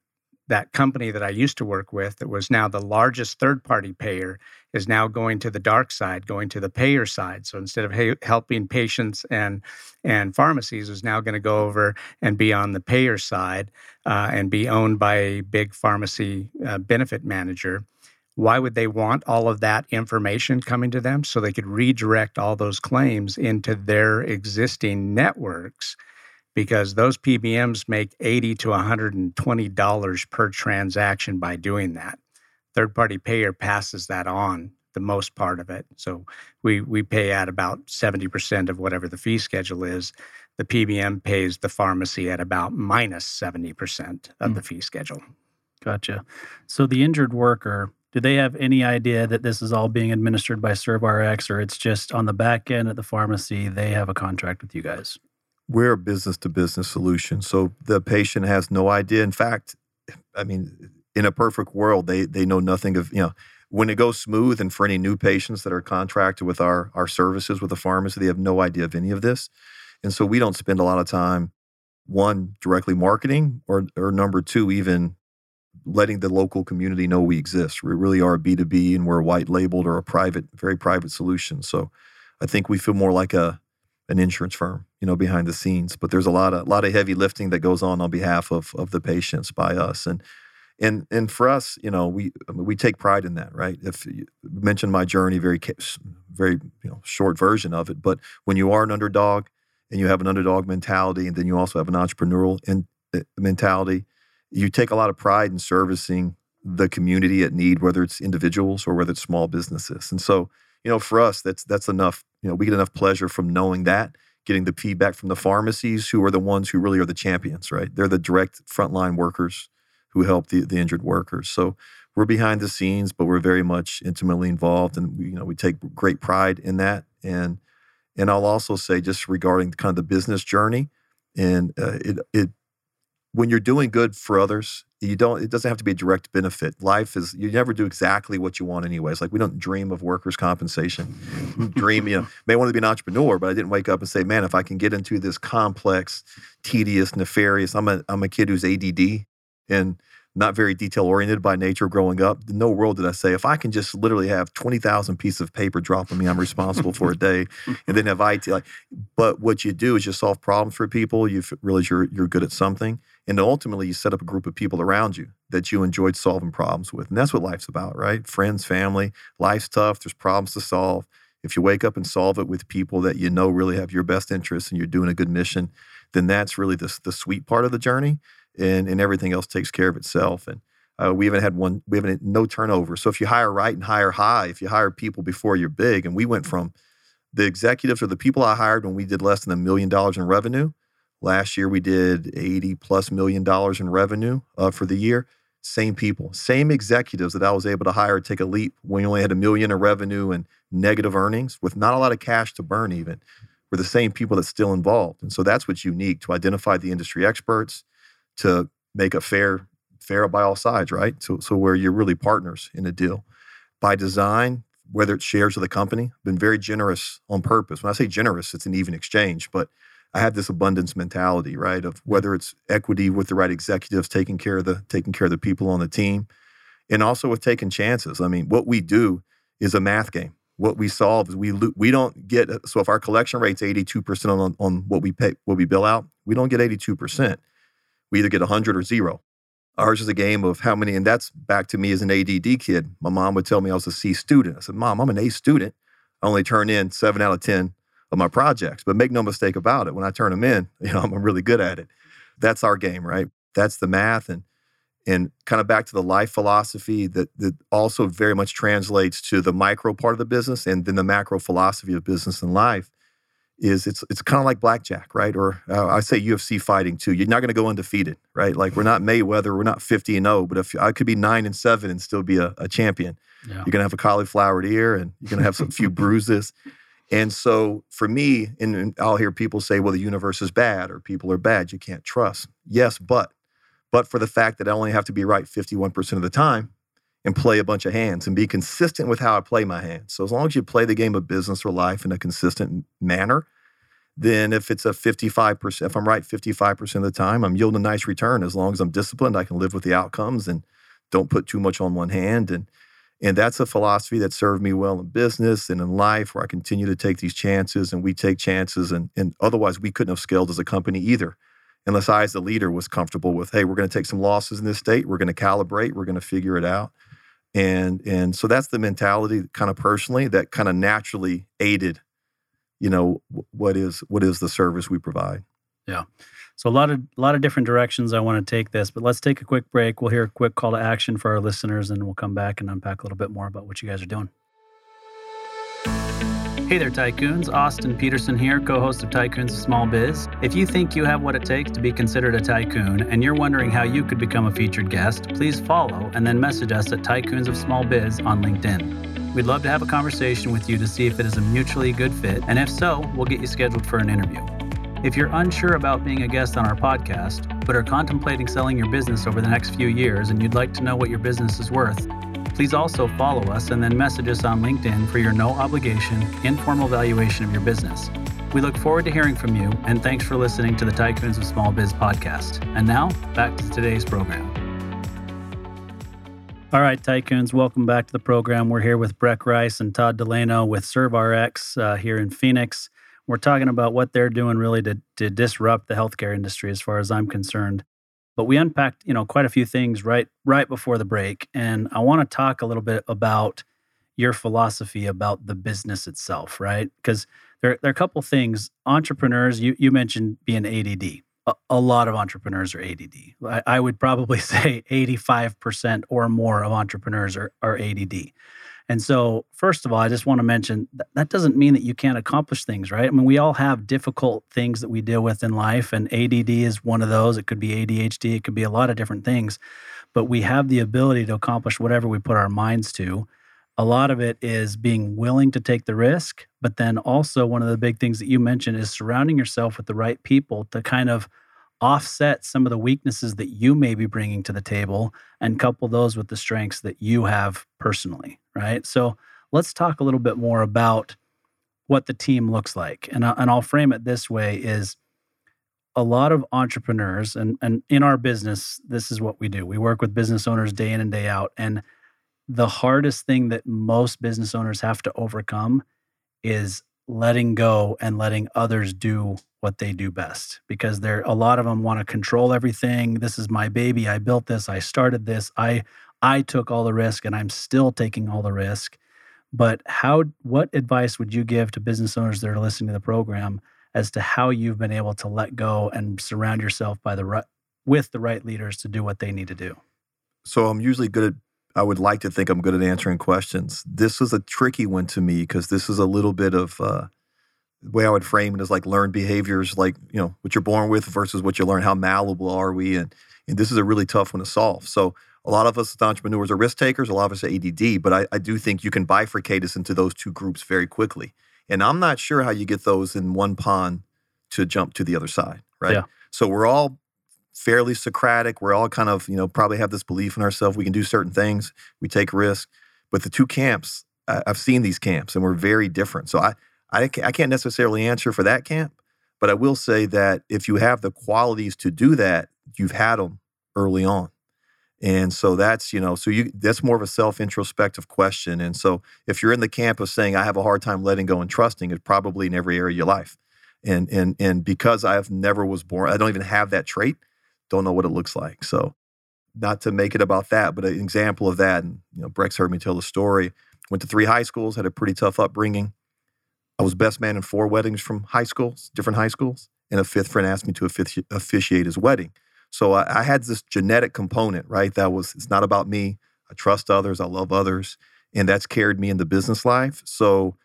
Speaker 3: that company that I used to work with that was now the largest third party payer is now going to the dark side, going to the payer side. So instead of hey, helping patients and and pharmacies, is now going to go over and be on the payer side uh, and be owned by a big pharmacy uh, benefit manager. Why would they want all of that information coming to them so they could redirect all those claims into their existing networks? Because those PBMs make 80 to $120 per transaction by doing that. Third party payer passes that on the most part of it. So we, we pay at about 70% of whatever the fee schedule is. The PBM pays the pharmacy at about minus 70% of mm. the fee schedule.
Speaker 2: Gotcha. So the injured worker, do they have any idea that this is all being administered by ServRx or it's just on the back end at the pharmacy, they have a contract with you guys?
Speaker 4: We're a business to business solution. So the patient has no idea. In fact, I mean, in a perfect world, they they know nothing of, you know, when it goes smooth and for any new patients that are contracted with our our services with the pharmacy, they have no idea of any of this. And so we don't spend a lot of time one directly marketing or or number two even letting the local community know we exist. We really are a B2B and we're white labeled or a private, very private solution. So I think we feel more like a an insurance firm, you know, behind the scenes. But there's a lot of a lot of heavy lifting that goes on on behalf of of the patients by us. And and and for us, you know, we we take pride in that, right? If you mentioned my journey, very very you know short version of it, but when you are an underdog and you have an underdog mentality, and then you also have an entrepreneurial in, uh, mentality, you take a lot of pride in servicing the community at need, whether it's individuals or whether it's small businesses. And so, you know, for us, that's that's enough. You know, we get enough pleasure from knowing that, getting the feedback from the pharmacies, who are the ones who really are the champions, right? They're the direct frontline workers who help the, the injured workers. So we're behind the scenes, but we're very much intimately involved, and we, you know, we take great pride in that. And and I'll also say, just regarding kind of the business journey, and uh, it it when you're doing good for others, you don't it doesn't have to be a direct benefit. Life is you never do exactly what you want anyways. Like we don't dream of workers' compensation. dream, you know, [laughs] may want to be an entrepreneur, but I didn't wake up and say, man, if I can get into this complex, tedious, nefarious, I'm a I'm a kid who's ADD and not very detail oriented by nature growing up. In no world did I say, if I can just literally have 20,000 pieces of paper drop on me, I'm responsible for a day and then [laughs] have IT. Like, but what you do is you solve problems for people. You realize you're, you're good at something. And ultimately, you set up a group of people around you that you enjoyed solving problems with. And that's what life's about, right? Friends, family. Life's tough. There's problems to solve. If you wake up and solve it with people that you know really have your best interests and you're doing a good mission, then that's really the, the sweet part of the journey and, and everything else takes care of itself. And uh, we haven't had one, we haven't had no turnover. So if you hire right and hire high, if you hire people before you're big, and we went from the executives or the people I hired when we did less than a million dollars in revenue. Last year we did 80 plus million dollars in revenue uh, for the year. Same people, same executives that I was able to hire take a leap when you only had a million in revenue and negative earnings with not a lot of cash to burn even were the same people that's still involved. And so that's what's unique to identify the industry experts, to make a fair fair by all sides, right? So so where you're really partners in a deal. By design, whether it's shares of the company, been very generous on purpose. When I say generous, it's an even exchange, but I have this abundance mentality, right? Of whether it's equity with the right executives, taking care of the taking care of the people on the team, and also with taking chances. I mean, what we do is a math game. What we solve is we we don't get so if our collection rate's eighty two percent on on what we pay what we bill out, we don't get eighty two percent we either get 100 or zero. Ours is a game of how many, and that's back to me as an ADD kid. My mom would tell me I was a C student. I said, Mom, I'm an A student. I only turn in seven out of 10 of my projects. But make no mistake about it, when I turn them in, [laughs] you know, I'm really good at it. That's our game, right? That's the math. And and kind of back to the life philosophy that, that also very much translates to the micro part of the business and then the macro philosophy of business and life is it's it's kind of like blackjack, right? Or uh, I say UFC fighting too. You're not going to go undefeated, right? Like we're not Mayweather, we're not 50 and 0, but if I could be 9 and 7 and still be a, a champion. Yeah. You're going to have a cauliflowered ear and you're going to have some few [laughs] bruises. And so for me, and, I'll hear people say, well, the universe is bad or people are bad. You can't trust. Yes, but but for the fact that I only have to be right 51% of the time and play a bunch of hands and be consistent with how I play my hands. So as long as you play the game of business or life in a consistent manner, then if it's a 55%, if I'm right 55% of the time, I'm yielding a nice return. As long as I'm disciplined, I can live with the outcomes and don't put too much on one hand. And And that's a philosophy that served me well in business and in life, where I continue to take these chances and we take chances. And, and otherwise, we couldn't have scaled as a company either, unless I, as the leader, was comfortable with, hey, we're going to take some losses in this state. We're going to calibrate. We're going to figure it out. And, and so that's the mentality, kind of personally, that kind of naturally aided, you know, what is what is the service we provide.
Speaker 2: Yeah. So a lot of a lot of different directions I want to take this, but let's take a quick break. We'll hear a quick call to action for our listeners, and we'll come back and unpack a little bit more about what you guys are doing. Hey there, tycoons. Austin Peterson here, co host of Tycoons of Small Biz. If you think you have what it takes to be considered a tycoon and you're wondering how you could become a featured guest, please follow and then message us at Tycoons of Small Biz on LinkedIn. We'd love to have a conversation with you to see if it is a mutually good fit, and if so, we'll get you scheduled for an interview. If you're unsure about being a guest on our podcast, but are contemplating selling your business over the next few years and you'd like to know what your business is worth, please also follow us and then message us on LinkedIn for your no obligation, informal valuation of your business. We look forward to hearing from you, and thanks for listening to the Tycoons of Small Biz podcast. And now, back to today's program. All right, Tycoons, welcome back to the program. We're here with Breck Rice and Todd Delano with ServRx uh, here in Phoenix. We're talking about what they're doing really to, to disrupt the healthcare industry as far as I'm concerned. But we unpacked, you know, quite a few things right right before the break. And I want to talk a little bit about your philosophy about the business itself, right? Because there, there are a couple things. Entrepreneurs, you, you mentioned being ADD. A, a lot of entrepreneurs are ADD. I, I would probably [laughs] say 85% or more of entrepreneurs are, are ADD. And so, first of all, I just want to mention that, that doesn't mean that you can't accomplish things, right? I mean, we all have difficult things that we deal with in life, and ADD is one of those. It could be ADHD, it could be a lot of different things, but we have the ability to accomplish whatever we put our minds to. A lot of it is being willing to take the risk, but then also one of the big things that you mentioned is surrounding yourself with the right people to kind of offset some of the weaknesses that you may be bringing to the table and couple those with the strengths that you have personally, right? So let's talk a little bit more about what the team looks like. And, I, and I'll frame it this way is a lot of entrepreneurs and, and in our business, this is what we do. We work with business owners day in and day out. And the hardest thing that most business owners have to overcome is letting go and letting others do what they do best because there a lot of them want to control everything this is my baby i built this i started this i i took all the risk and i'm still taking all the risk but how what advice would you give to business owners that are listening to the program as to how you've been able to let go and surround yourself by the right with the right leaders to do what they need to do
Speaker 4: so i'm usually good at I would like to think I'm good at answering questions. This was a tricky one to me because this is a little bit of uh, the way I would frame it is like learned behaviors, like you know what you're born with versus what you learn. How malleable are we? And and this is a really tough one to solve. So a lot of us as entrepreneurs are risk takers. A lot of us are ADD, but I, I do think you can bifurcate us into those two groups very quickly. And I'm not sure how you get those in one pond to jump to the other side, right?
Speaker 2: Yeah.
Speaker 4: So we're all fairly Socratic. We're all kind of, you know, probably have this belief in ourselves. We can do certain things. We take risks. But the two camps, I, I've seen these camps and we're very different. So I, I, I can't necessarily answer for that camp, but I will say that if you have the qualities to do that, you've had them early on. And so that's, you know, so you that's more of a self-introspective question. And so if you're in the camp of saying I have a hard time letting go and trusting, it's probably in every area of your life. And and and because I've never was born, I don't even have that trait, don't know what it looks like. So not to make it about that, but an example of that. And you know, Breck's heard me tell the story. Went to three high schools, had a pretty tough upbringing. I was best man in four weddings from high schools, different high schools, and a fifth friend asked me to offici- officiate his wedding. So I, I had this genetic component, right? That was it's not about me. I trust others. I love others, and that's carried me in the business life. So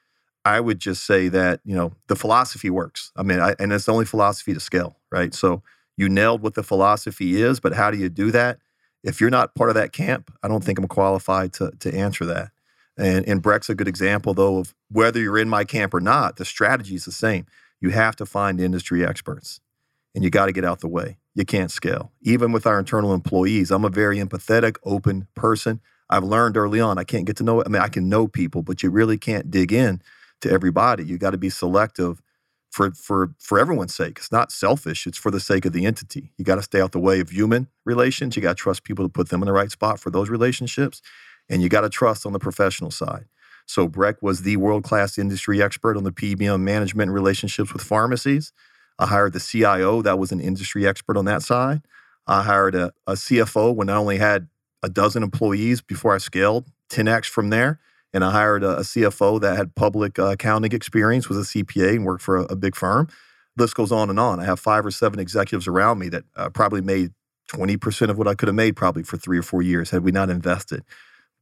Speaker 4: I would just say that you know the philosophy works. I mean, I, and it's the only philosophy to scale, right? So you nailed what the philosophy is, but how do you do that? If you're not part of that camp, I don't think I'm qualified to to answer that. And, and Breck's a good example, though, of whether you're in my camp or not, the strategy is the same. You have to find industry experts and you got to get out the way. You can't scale. Even with our internal employees, I'm a very empathetic, open person. I've learned early on, I can't get to know, I mean, I can know people, but you really can't dig in to everybody. You got to be selective for for for everyone's sake. It's not selfish. It's for the sake of the entity. You got to stay out the way of human relations. You got to trust people to put them in the right spot for those relationships. and you got to trust on the professional side. So Breck was the world class industry expert on the PBM management and relationships with pharmacies. I hired the CIO that was an industry expert on that side. I hired a, a CFO when I only had a dozen employees before I scaled 10x from there. And I hired a, a CFO that had public uh, accounting experience, was a CPA, and worked for a, a, big firm. List goes on and on. I have five or seven executives around me that uh, probably made 20% of what I could have made probably for three or four years had we not invested.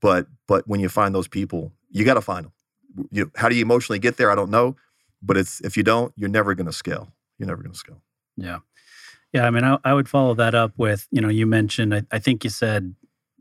Speaker 4: But but when you find those people, you got to find them. You, how do you emotionally get there? I don't know. But it's if you don't, you're never going to scale. You're never going to scale.
Speaker 2: Yeah. Yeah. I mean, I, I, would follow that up with, you know, you mentioned, I, I think you said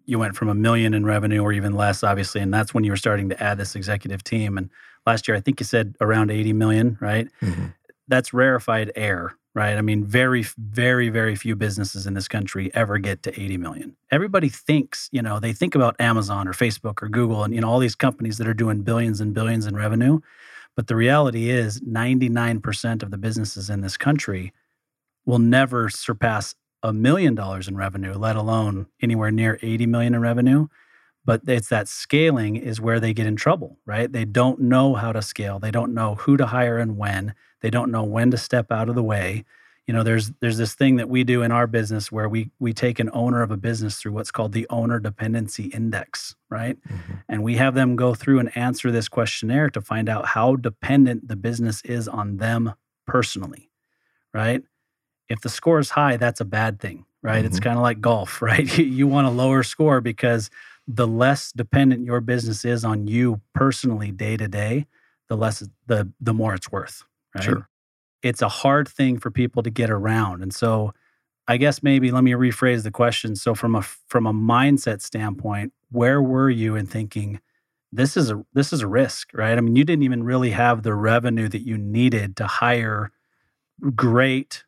Speaker 2: you went from a million in revenue or even less, obviously. And that's when you were starting to add this executive team. And last year, I think you said around 80 million, right? Mm-hmm. That's rarefied air, right? I mean, very, very, very few businesses in this country ever get to 80 million. Everybody thinks, you know, they think about Amazon or Facebook or Google and, you know, all these companies that are doing billions and billions in revenue. But the reality is 99% of the businesses in this country will never surpass a million dollars in revenue, let alone anywhere near 80 million in revenue. But it's that scaling is where they get in trouble, right? They don't know how to scale. They don't know who to hire and when. They don't know when to step out of the way. You know, there's there's this thing that we do in our business where we we take an owner of a business through what's called the owner dependency index, right? Mm-hmm. And we have them go through and answer this questionnaire to find out how dependent the business is on them personally, right? if the score is high, that's a bad thing, right? Mm-hmm. It's kind of like golf, [laughs] right? you want a lower score because the less dependent your business is on you personally day to day, the less the the more it's worth, right?
Speaker 4: Sure.
Speaker 2: It's a hard thing for people to get around. And so I guess maybe let me rephrase the question. So from a from a mindset standpoint, where were you in thinking this is a this is a risk, right? I mean, you didn't even really have the revenue that you needed to hire great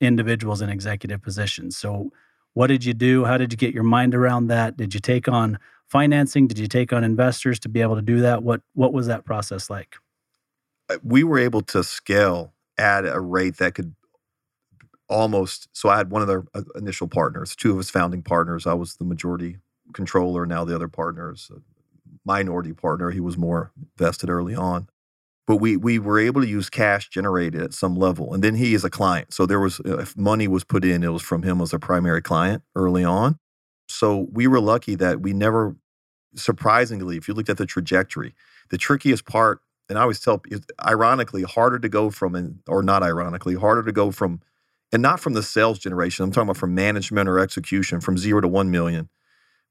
Speaker 2: individuals in executive positions. So, what did you do? How did you get your mind around that? Did you take on financing? Did you take on investors to be able to do that? What What was that process like?
Speaker 4: Uh, we were able to scale at a rate that could almost. So, I had one of the uh, initial partners, two of his founding partners. I was the majority controller. Now the other partner is a minority partner. He was more vested early on but we we were able to use cash generated at some level and then he is a client so there was if money was put in it was from him as a primary client early on so we were lucky that we never surprisingly if you looked at the trajectory the trickiest part and i always tell ironically harder to go from or not ironically harder to go from and not from the sales generation i'm talking about from management or execution from 0 to 1 million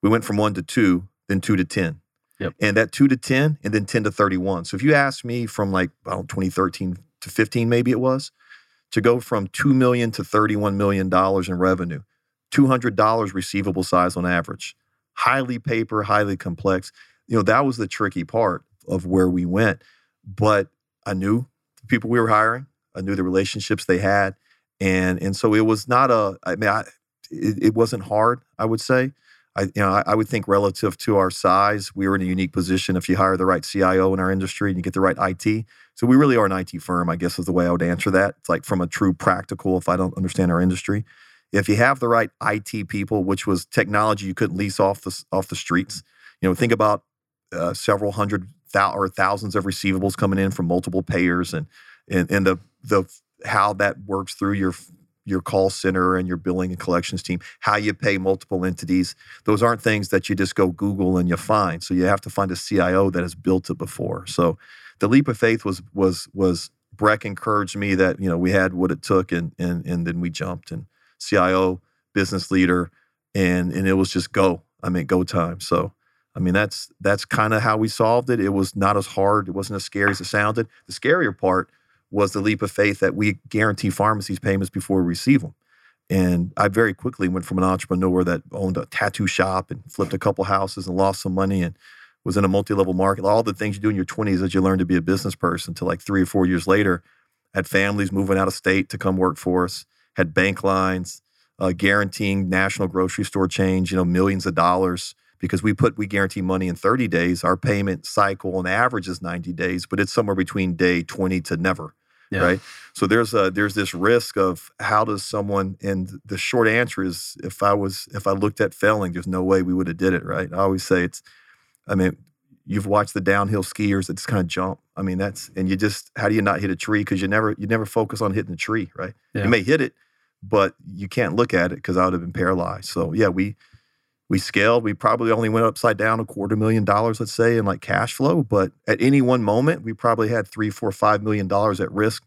Speaker 4: we went from 1 to 2 then 2 to 10
Speaker 2: Yep.
Speaker 4: And that two to 10 and then 10 to 31. So if you ask me from like, I don't 2013 to 15, maybe it was, to go from 2 million to 31 million dollars in revenue, $200 receivable size on average, highly paper, highly complex. You know, that was the tricky part of where we went. But I knew the people we were hiring, I knew the relationships they had. And, and so it was not a, I mean, I, it, it wasn't hard, I would say. I, you know, I, I, would think relative to our size, we were in a unique position if you hire the right CIO in our industry and you get the right IT. So we really are an IT firm, I guess is the way I would answer that. It's like from a true practical, if I don't understand our industry. If you have the right IT people, which was technology you couldn't lease off the off the streets, you know, think about uh, several hundred thou- or thousands of receivables coming in from multiple payers, and and, and the the how that works through your your call center and your billing and collections team, how you pay multiple entities. Those aren't things that you just go Google and you find. So you have to find a CIO that has built it before. So the leap of faith was was was Breck encouraged me that you know we had what it took and and and then we jumped and CIO business leader and and it was just go. I mean go time. So I mean that's that's kind of how we solved it. It was not as hard. It wasn't as scary as it sounded. The scarier part was the leap of faith that we guarantee pharmacies payments before we receive them. And I very quickly went from an entrepreneur that owned a tattoo shop and flipped a couple houses and lost some money and was in a multi-level market. All the things you do in your 20s as you learn to be a business person to like three or four years later, had families moving out of state to come work for us, had bank lines, uh, guaranteeing national grocery store change, you know, millions of dollars because we put we guarantee money in 30 days. Our payment cycle on average is 90 days, but it's somewhere between day 20 to never yeah. right? So there's a there's this risk of how does someone and the short answer is if I was if I looked at failing, there's no way we would have did it, right? I always say it's I mean, you've watched the downhill skiers that just kind of jump. I mean, that's and you just how do you not hit a tree because you never you never focus on hitting the tree, right?
Speaker 2: Yeah.
Speaker 4: You may hit it, but you can't look at it because I would have been paralyzed. So yeah, we we scaled. We probably only went upside down a quarter million dollars, let's say, in like cash flow. But at any one moment, we probably had three, four, five million dollars at risk,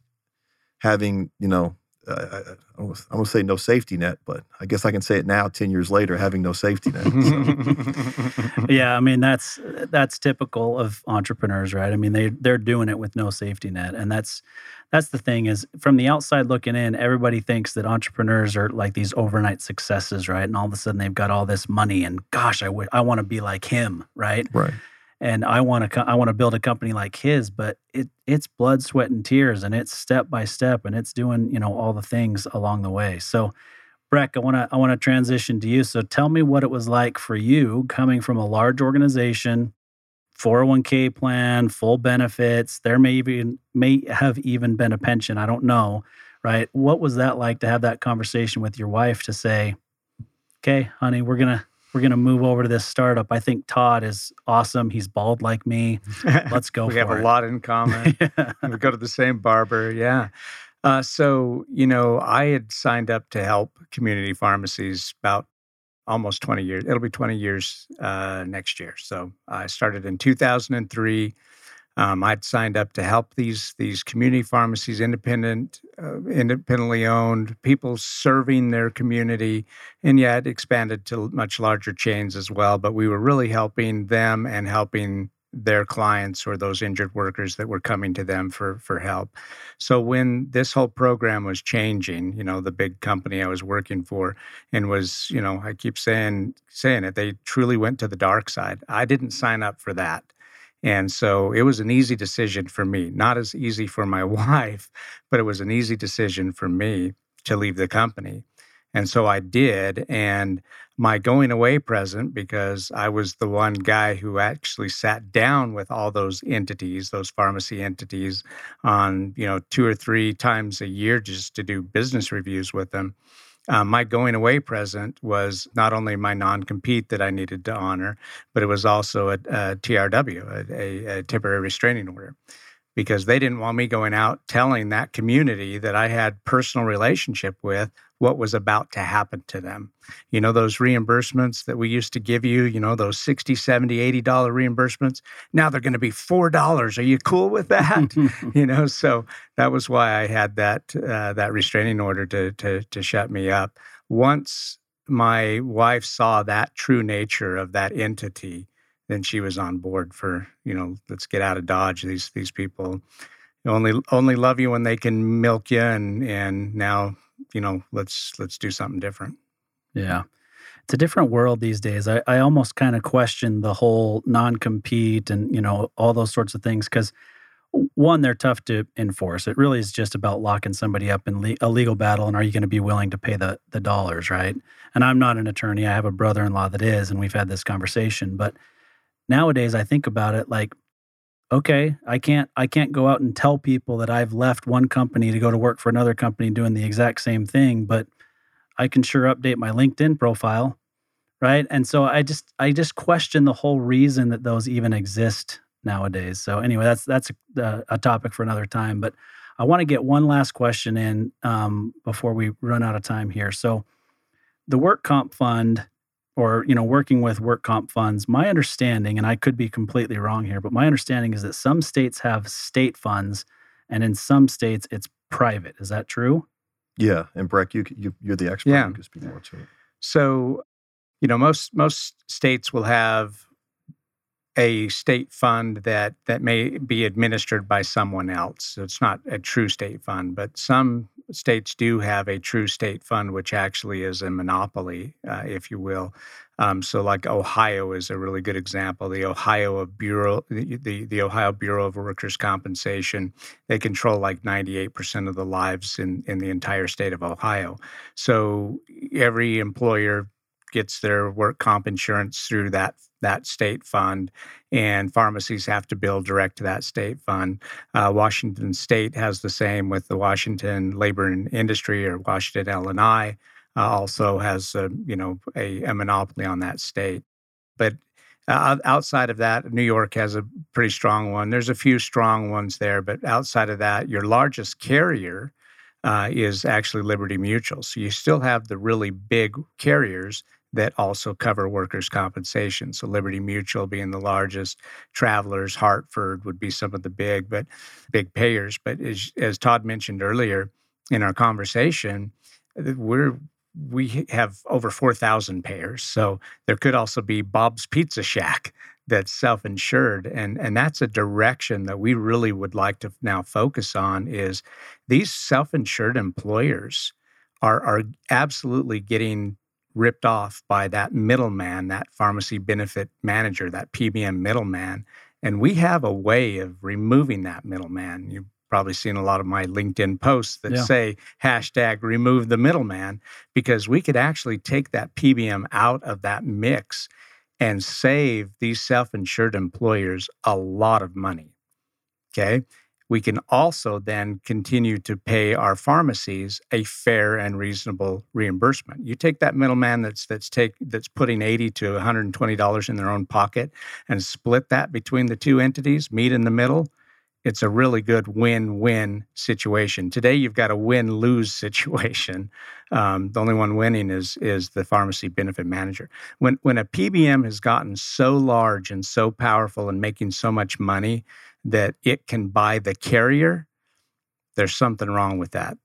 Speaker 4: having you know, uh, I, am gonna say no safety net, but I guess I can say it now, ten years later, having no safety net. So. [laughs]
Speaker 2: yeah, I mean that's that's typical of entrepreneurs, right? I mean they they're doing it with no safety net, and that's that's the thing is from the outside looking in, everybody thinks that entrepreneurs are like these overnight successes, right? And all of a sudden they've got all this money, and gosh, I w- I want to be like him, right?
Speaker 4: Right.
Speaker 2: And I want to co- I want to build a company like his, but it it's blood, sweat, and tears, and it's step by step, and it's doing you know all the things along the way. So. Breck, I want to I want to transition to you. So tell me what it was like for you coming from a large organization 401k plan, full benefits. There may even may have even been a pension. I don't know, right? What was that like to have that conversation with your wife to say, "Okay, honey, we're gonna we're gonna move over to this startup. I think Todd is awesome. He's bald like me. [laughs] Let's go.
Speaker 3: we have
Speaker 2: it.
Speaker 3: a lot in common. [laughs] we go to the same barber. Yeah. Uh, so, you know, I had signed up to help community pharmacies about almost 20 years. It'll be 20 years uh, next year. So I started in 2003. Um, I'd signed up to help these these community pharmacies, independent, uh, independently owned, people serving their community, and yet expanded to much larger chains as well. But we were really helping them and helping their clients or those injured workers that were coming to them for for help. So when this whole program was changing, you know, the big company I was working for and was, you know, I keep saying saying it, they truly went to the dark side. I didn't sign up for that. And so it was an easy decision for me, not as easy for my [laughs] wife, but it was an easy decision for me to leave the company. And so I did. And my going away present, because I was the one guy who actually sat down with all those entities, those pharmacy entities, on, you know, two or three times a year just to do business reviews with them. Um, my going away present was not only my non compete that I needed to honor, but it was also a, a TRW, a, a temporary restraining order because they didn't want me going out telling that community that I had personal relationship with what was about to happen to them. You know, those reimbursements that we used to give you, you know, those 60, 70, 80 dollar reimbursements. Now they're going to be $4. Are you cool with that? [laughs] [laughs] you know, so that was why I had that uh, that restraining order to to to shut me up. Once my wife saw that true nature of that entity, then she was on board for you know let's get out of dodge these these people. Only only love you when they can milk you and and now you know let's let's do something different.
Speaker 2: Yeah. It's a different world these days. I, I almost kind of question the whole non-compete and you know all those sorts of things because one they're tough to enforce. It really is just about locking somebody up in le- a legal battle and are you going to be willing to pay the the dollars right? And i'm not an attorney. I have a brother-in-law that is and we've had this conversation but nowadays i think about it like okay i can't i can't go out and tell people that i've left one company to go to work for another company doing the exact same thing but i can sure update my linkedin profile right? And so i just i just question the whole reason that those even exist nowadays. So anyway that's that's a, a topic for another time but i want to get one last question in um, before we run out of time here. So the work comp fund or you know working with work comp funds my understanding and i could be completely wrong here but my understanding is that some states have state funds and in some states it's private is that true
Speaker 4: Yeah, and Breck, you, you you're the expert.
Speaker 3: Yeah.
Speaker 4: You can speak more to it.
Speaker 3: So, you know, most most states will have a state fund that that may be administered by someone else. So it's not a true state fund, but some states do have a true state fund, which actually is a monopoly, uh, if you will. Um, so, like Ohio is a really good example. The Ohio Bureau, the, the the Ohio Bureau of Workers' Compensation, they control like 98% of the lives in in the entire state of Ohio. So every employer gets their work comp insurance through that that state fund, and pharmacies have to bill direct to that state fund. Uh, Washington State has the same with the Washington Labor and Industry or Washington L and I uh, also has a, you know a, a monopoly on that state. But Uh, outside of that, New York has a pretty strong one. There's a few strong ones there, but outside of that, your largest carrier uh, is actually Liberty Mutual. So you still have the really big carriers that also cover workers' compensation. So Liberty Mutual being the largest, Travelers, Hartford would be some of the big, but big payers. But as, as Todd mentioned earlier in our conversation, we're we have over 4,000 payers. So there could also be Bob's Pizza Shack that's self-insured and and that's a direction that we really would like to now focus on is these self-insured employers are are absolutely getting ripped off by that middleman, that pharmacy benefit manager, that PBM middleman. And we have a way of removing that middleman. You've probably seen a lot of my LinkedIn posts that yeah. say hashtag remove the middleman because we could actually take that PBM out of that mix and save these self insured employers a lot of money. Okay we can also then continue to pay our pharmacies a fair and reasonable reimbursement. You take that middleman that's that's take that's putting 80 to 120 dollars in their own pocket and split that between the two entities, meet in the middle. It's a really good win-win situation. Today, you've got a win-lose [laughs] situation. Um, the only one winning is is the pharmacy benefit manager. When when a PBM has gotten so large and so powerful and making so much money, that it can buy the carrier, there's something wrong with that.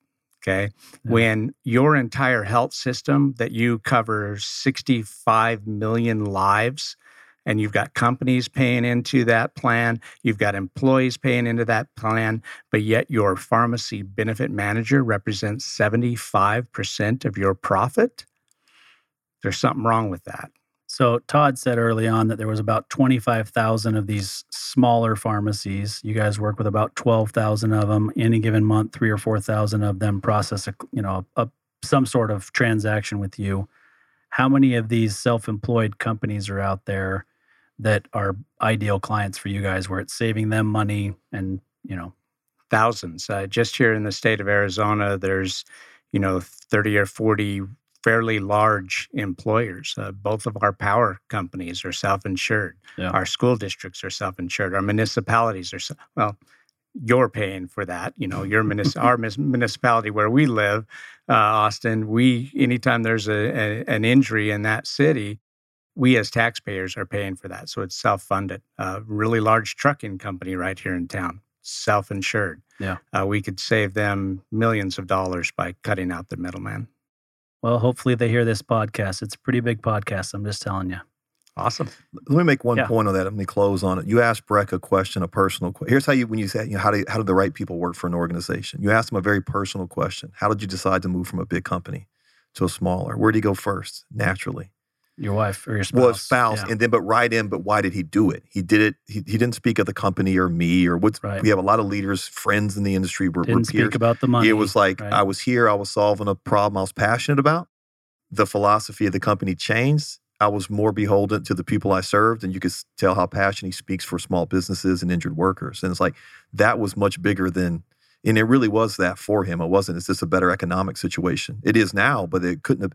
Speaker 3: Okay. Yeah. When your entire health system that you cover 65 million lives, and you've got companies paying into that plan, you've got employees paying into that plan, but yet your pharmacy benefit manager represents 75% of your profit, there's something wrong with that.
Speaker 2: So Todd said early on that there was about 25,000 of these smaller pharmacies. You guys work with about 12,000 of them. Any given month, 3 or 4,000 of them process a, you know, a, some sort of transaction with you. How many of these self-employed companies are out there that are ideal clients for you guys where it's saving them money and, you know,
Speaker 3: thousands. Uh, just here in the state of Arizona, there's, you know, 30 or 40 fairly large employers. Uh, both of our power companies are self-insured. Yeah. Our school districts are self-insured. Our municipalities are so, well. You're paying for that. You know, your munis- [laughs] our municipality where we live, uh, Austin. We anytime there's a, a, an injury in that city, we as taxpayers are paying for that. So it's self-funded. A uh, really large trucking company right here in town, self-insured.
Speaker 2: Yeah,
Speaker 3: uh, we could save them millions of dollars by cutting out the middleman.
Speaker 2: Well, hopefully they hear this podcast. It's a pretty big podcast. I'm just telling you.
Speaker 3: Awesome.
Speaker 4: Let me make one yeah. point on that. Let me close on it. You asked Breck a question, a personal question. Here's how you, when you say, you know, how do, how do the right people work for an organization? You asked them a very personal question. How did you decide to move from a big company to a smaller? Where did you go first? Naturally
Speaker 2: your wife or your spouse.
Speaker 4: Well, spouse, yeah. and then but right in. But why did he do it? He did it. He, he didn't speak of the company or me or what's. Right. We have a lot of leaders, friends in the industry. We're,
Speaker 2: didn't
Speaker 4: we're
Speaker 2: speak about the money.
Speaker 4: It was like right. I was here. I was solving a problem I was passionate about. The philosophy of the company changed. I was more beholden to the people I served, and you could tell how passionate he speaks for small businesses and injured workers. And it's like that was much bigger than and it really was that for him. It wasn't. It's just a better economic situation. It is now, but it couldn't have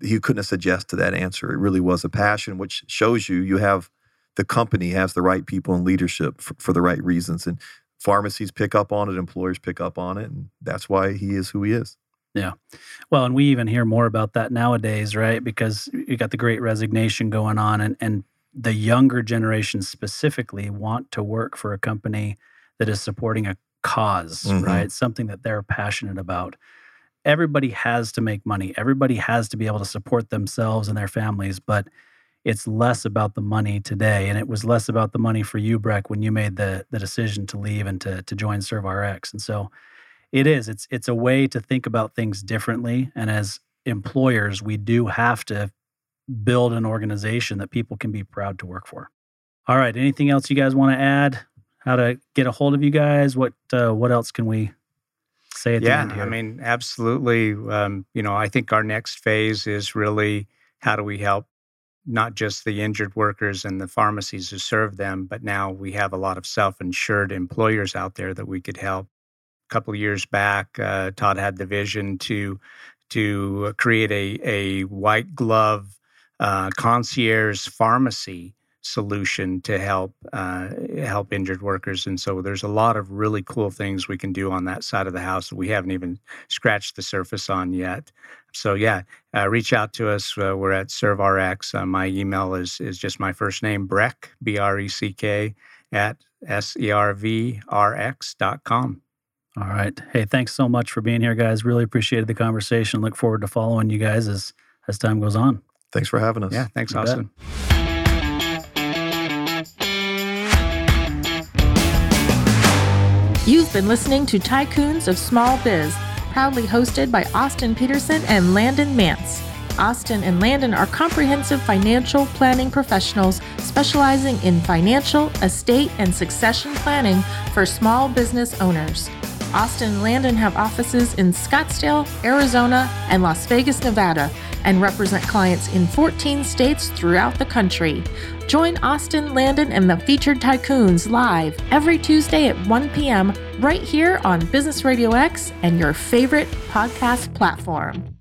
Speaker 4: he couldn't have suggested that answer. It really was a passion, which shows you you have the company has the right people in leadership for, for, the right reasons, and pharmacies pick up on it, employers pick up on it, and that's why he is who he is.
Speaker 2: Yeah, well, and we even hear more about that nowadays, right? Because you got the Great Resignation going on, and and the younger generation specifically want to work for a company that is supporting a because mm-hmm. right? Something that they're passionate about everybody has to make money. Everybody has to be able to support themselves and their families, but it's less about the money today. And it was less about the money for you, Breck, when you made the the decision to leave and to to join ServRx. And so it is. It's it's a way to think about things differently. And as employers, we do have to build an organization that people can be proud to work for. All right. Anything else you guys want to add? How to get a hold of you guys? What uh, what else can we say at
Speaker 3: yeah,
Speaker 2: the end here.
Speaker 3: I mean, absolutely. Um, you know, I think our next phase is really how do we help not just the injured workers and the pharmacies who serve them, but now we have a lot of self-insured employers out there that we could help. A couple of years back, uh, Todd had the vision to to create a a white glove uh, concierge pharmacy solution to help uh, help injured workers. And so there's a lot of really cool things we can do on that side of the house that we haven't even scratched the surface on yet. So yeah, uh, reach out to us. Uh, we're at ServRx. Uh, my email is is just my first name Breck B R E C K at s e r v r x dot com.
Speaker 2: All right. Hey, thanks so much for being here, guys. Really appreciated the conversation. Look forward to following you guys as as time goes on.
Speaker 4: Thanks for having us.
Speaker 3: Yeah, thanks,
Speaker 2: You bet.
Speaker 1: You've been listening to Tycoons of Small Biz, proudly hosted by Austin Peterson and Landon Mance. Austin and Landon are comprehensive financial planning professionals specializing in financial, estate, and succession planning for small business owners. Austin and Landon have offices in Scottsdale, Arizona, and Las Vegas, Nevada, and represent clients in 14 states throughout the country. Join Austin, Landon, and the featured tycoons live every Tuesday at 1 p.m. right here on Business Radio X and your favorite podcast platform.